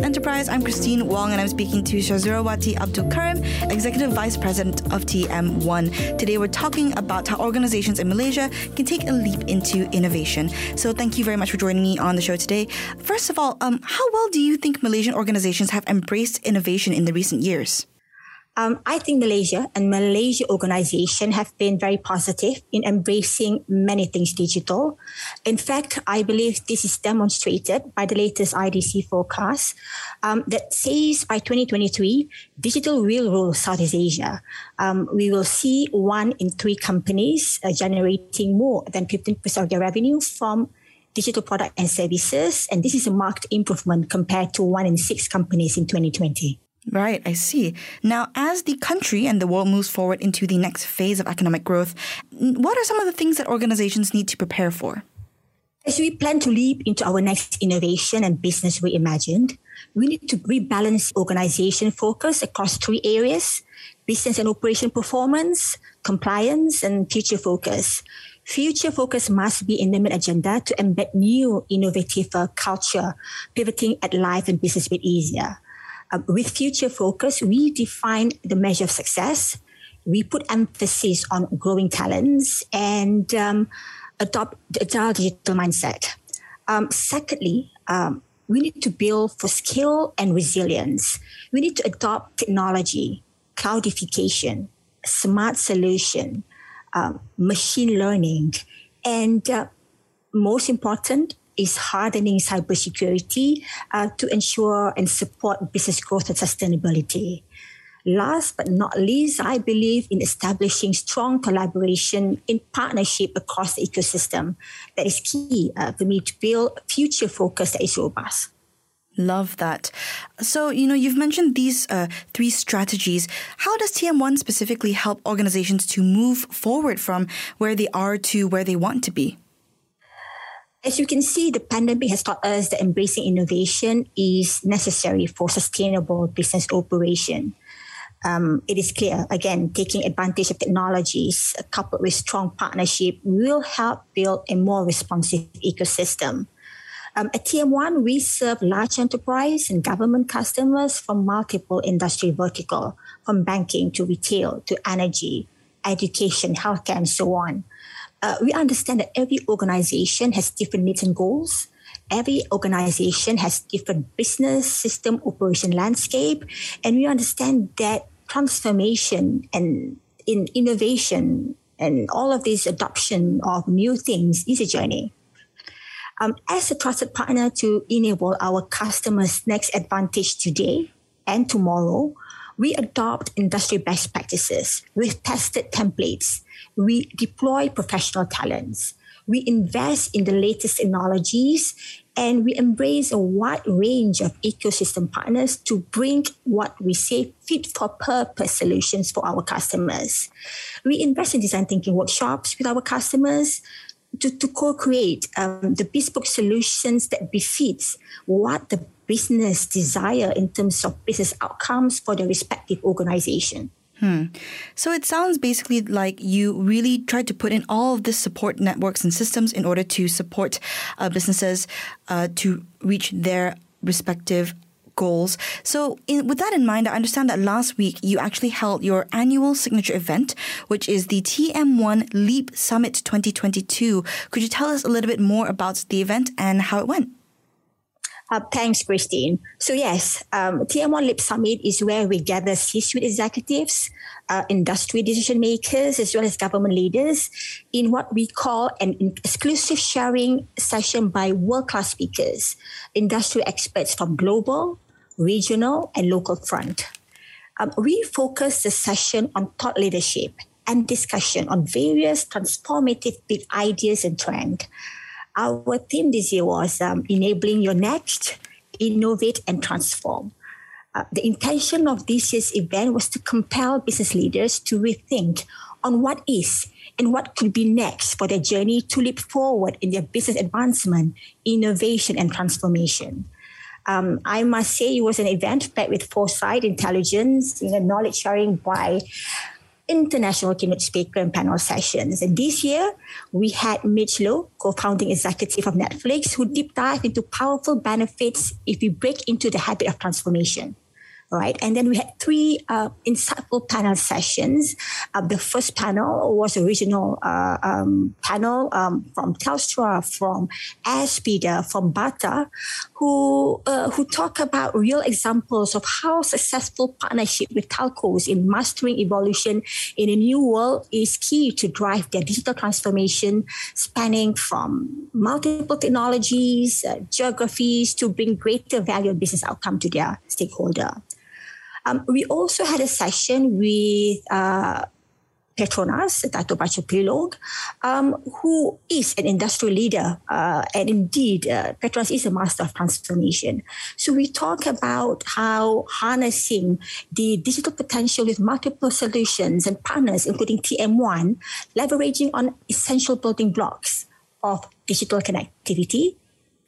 Enterprise. I'm Christine Wong and I'm speaking to Shazurawati Abdul Karim, Executive Vice President of TM1. Today we're talking about how organizations in Malaysia can take a leap into innovation. So thank you very much for joining me on the show today. First of all, um, how well do you think Malaysian organizations have embraced innovation in the recent years? Um, I think Malaysia and Malaysia organization have been very positive in embracing many things digital. In fact, I believe this is demonstrated by the latest IDC forecast um, that says by 2023, digital will rule Southeast Asia. Um, we will see one in three companies uh, generating more than 15% of their revenue from digital product and services. And this is a marked improvement compared to one in six companies in 2020. Right, I see. Now, as the country and the world moves forward into the next phase of economic growth, what are some of the things that organizations need to prepare for? As we plan to leap into our next innovation and business reimagined, we need to rebalance organization focus across three areas business and operation performance, compliance, and future focus. Future focus must be in the main agenda to embed new innovative uh, culture, pivoting at life and business bit easier. Uh, with future focus, we define the measure of success. We put emphasis on growing talents and um, adopt the agile digital mindset. Um, secondly, um, we need to build for skill and resilience. We need to adopt technology, cloudification, smart solution, um, machine learning, and uh, most important, is hardening cybersecurity uh, to ensure and support business growth and sustainability. Last but not least, I believe in establishing strong collaboration in partnership across the ecosystem. That is key uh, for me to build a future focus that is robust. Love that. So, you know, you've mentioned these uh, three strategies. How does TM1 specifically help organizations to move forward from where they are to where they want to be? As you can see, the pandemic has taught us that embracing innovation is necessary for sustainable business operation. Um, it is clear, again, taking advantage of technologies coupled with strong partnership will help build a more responsive ecosystem. Um, at TM1, we serve large enterprise and government customers from multiple industry vertical, from banking to retail to energy, education, healthcare, and so on uh, we understand that every organization has different needs and goals. Every organization has different business system operation landscape, and we understand that transformation and in innovation and all of this adoption of new things is a journey. Um, as a trusted partner to enable our customers' next advantage today and tomorrow, we adopt industry best practices with tested templates we deploy professional talents. We invest in the latest technologies and we embrace a wide range of ecosystem partners to bring what we say fit for purpose solutions for our customers. We invest in design thinking workshops with our customers to, to co-create um, the bespoke solutions that befits what the business desire in terms of business outcomes for the respective organization. Hmm. So it sounds basically like you really tried to put in all of this support networks and systems in order to support uh, businesses uh, to reach their respective goals. So, in, with that in mind, I understand that last week you actually held your annual signature event, which is the TM1 Leap Summit 2022. Could you tell us a little bit more about the event and how it went? Uh, thanks, Christine. So yes, um, TM1 Leap Summit is where we gather C-suite executives, uh, industry decision makers, as well as government leaders in what we call an exclusive sharing session by world-class speakers, industry experts from global, regional, and local front. Um, we focus the session on thought leadership and discussion on various transformative big ideas and trends our theme this year was um, enabling your next, innovate and transform. Uh, the intention of this year's event was to compel business leaders to rethink on what is and what could be next for their journey to leap forward in their business advancement, innovation, and transformation. Um, I must say it was an event packed with foresight, intelligence, you know, knowledge sharing by international keynote speaker and panel sessions. And this year, we had Mitch Lowe, co-founding executive of Netflix, who deep dive into powerful benefits if we break into the habit of transformation right? And then we had three uh, insightful panel sessions. Uh, the first panel was a regional uh, um, panel um, from Telstra, from Airspeeder, from Bata, who uh, who talk about real examples of how successful partnership with telcos in mastering evolution in a new world is key to drive their digital transformation, spanning from multiple technologies, uh, geographies to bring greater value and business outcome to their stakeholder. Um, we also had a session with uh, Petronas, Dato Bacho Pilong, um, who is an industry leader. Uh, and indeed, uh, Petronas is a master of transformation. So we talk about how harnessing the digital potential with multiple solutions and partners, including TM1, leveraging on essential building blocks of digital connectivity,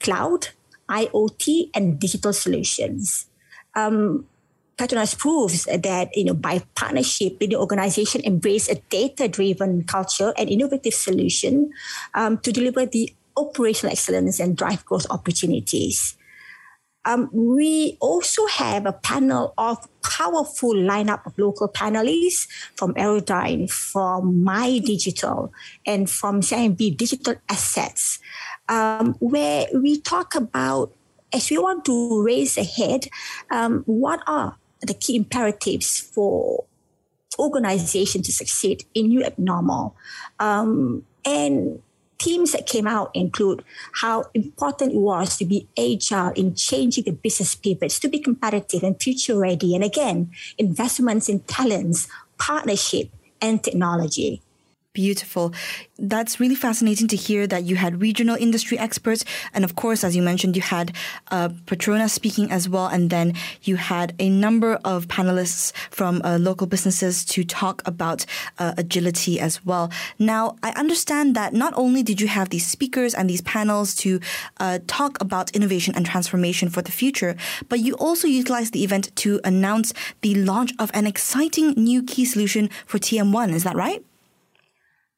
cloud, IoT, and digital solutions. Um, Petronas proves that you know by partnership, the organization embrace a data-driven culture and innovative solution um, to deliver the operational excellence and drive growth opportunities. Um, we also have a panel of powerful lineup of local panelists from Aerodyne, from My Digital, and from CIMB Digital Assets, um, where we talk about as we want to raise ahead, um, what are the key imperatives for organization to succeed in new abnormal. Um, and themes that came out include how important it was to be agile in changing the business pivots to be competitive and future ready. And again, investments in talents, partnership, and technology. Beautiful. That's really fascinating to hear that you had regional industry experts. And of course, as you mentioned, you had uh, Petronas speaking as well. And then you had a number of panelists from uh, local businesses to talk about uh, agility as well. Now, I understand that not only did you have these speakers and these panels to uh, talk about innovation and transformation for the future, but you also utilized the event to announce the launch of an exciting new key solution for TM1. Is that right?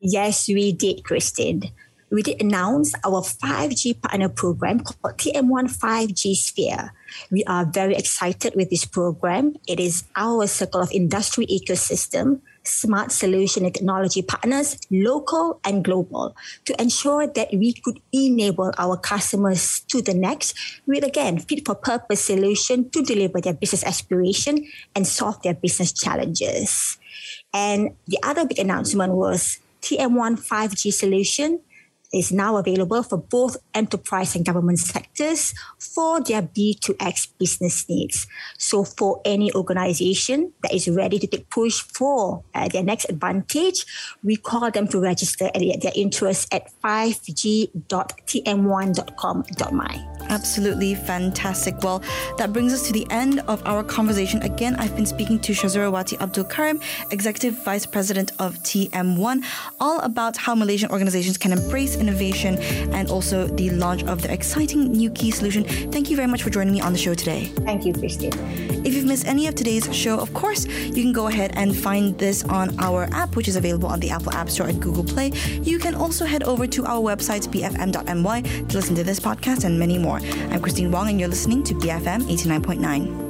Yes, we did, Christine. We did announce our 5G partner program called TM1 5G Sphere. We are very excited with this program. It is our circle of industry ecosystem, smart solution and technology partners, local and global, to ensure that we could enable our customers to the next with, again, fit for purpose solution to deliver their business aspiration and solve their business challenges. And the other big announcement was TM1 5G solution is now available for both enterprise and government sectors for their B2X business needs. So, for any organization that is ready to take push for uh, their next advantage, we call them to register their interest at 5g.tm1.com.my. Absolutely fantastic. Well, that brings us to the end of our conversation. Again, I've been speaking to Shazurawati Abdul Karim, Executive Vice President of TM1, all about how Malaysian organizations can embrace innovation and also the launch of the exciting new key solution. Thank you very much for joining me on the show today. Thank you, Christine. If you've missed any of today's show, of course, you can go ahead and find this on our app, which is available on the Apple App Store and Google Play. You can also head over to our website, bfm.my, to listen to this podcast and many more. I'm Christine Wong, and you're listening to BFM 89.9.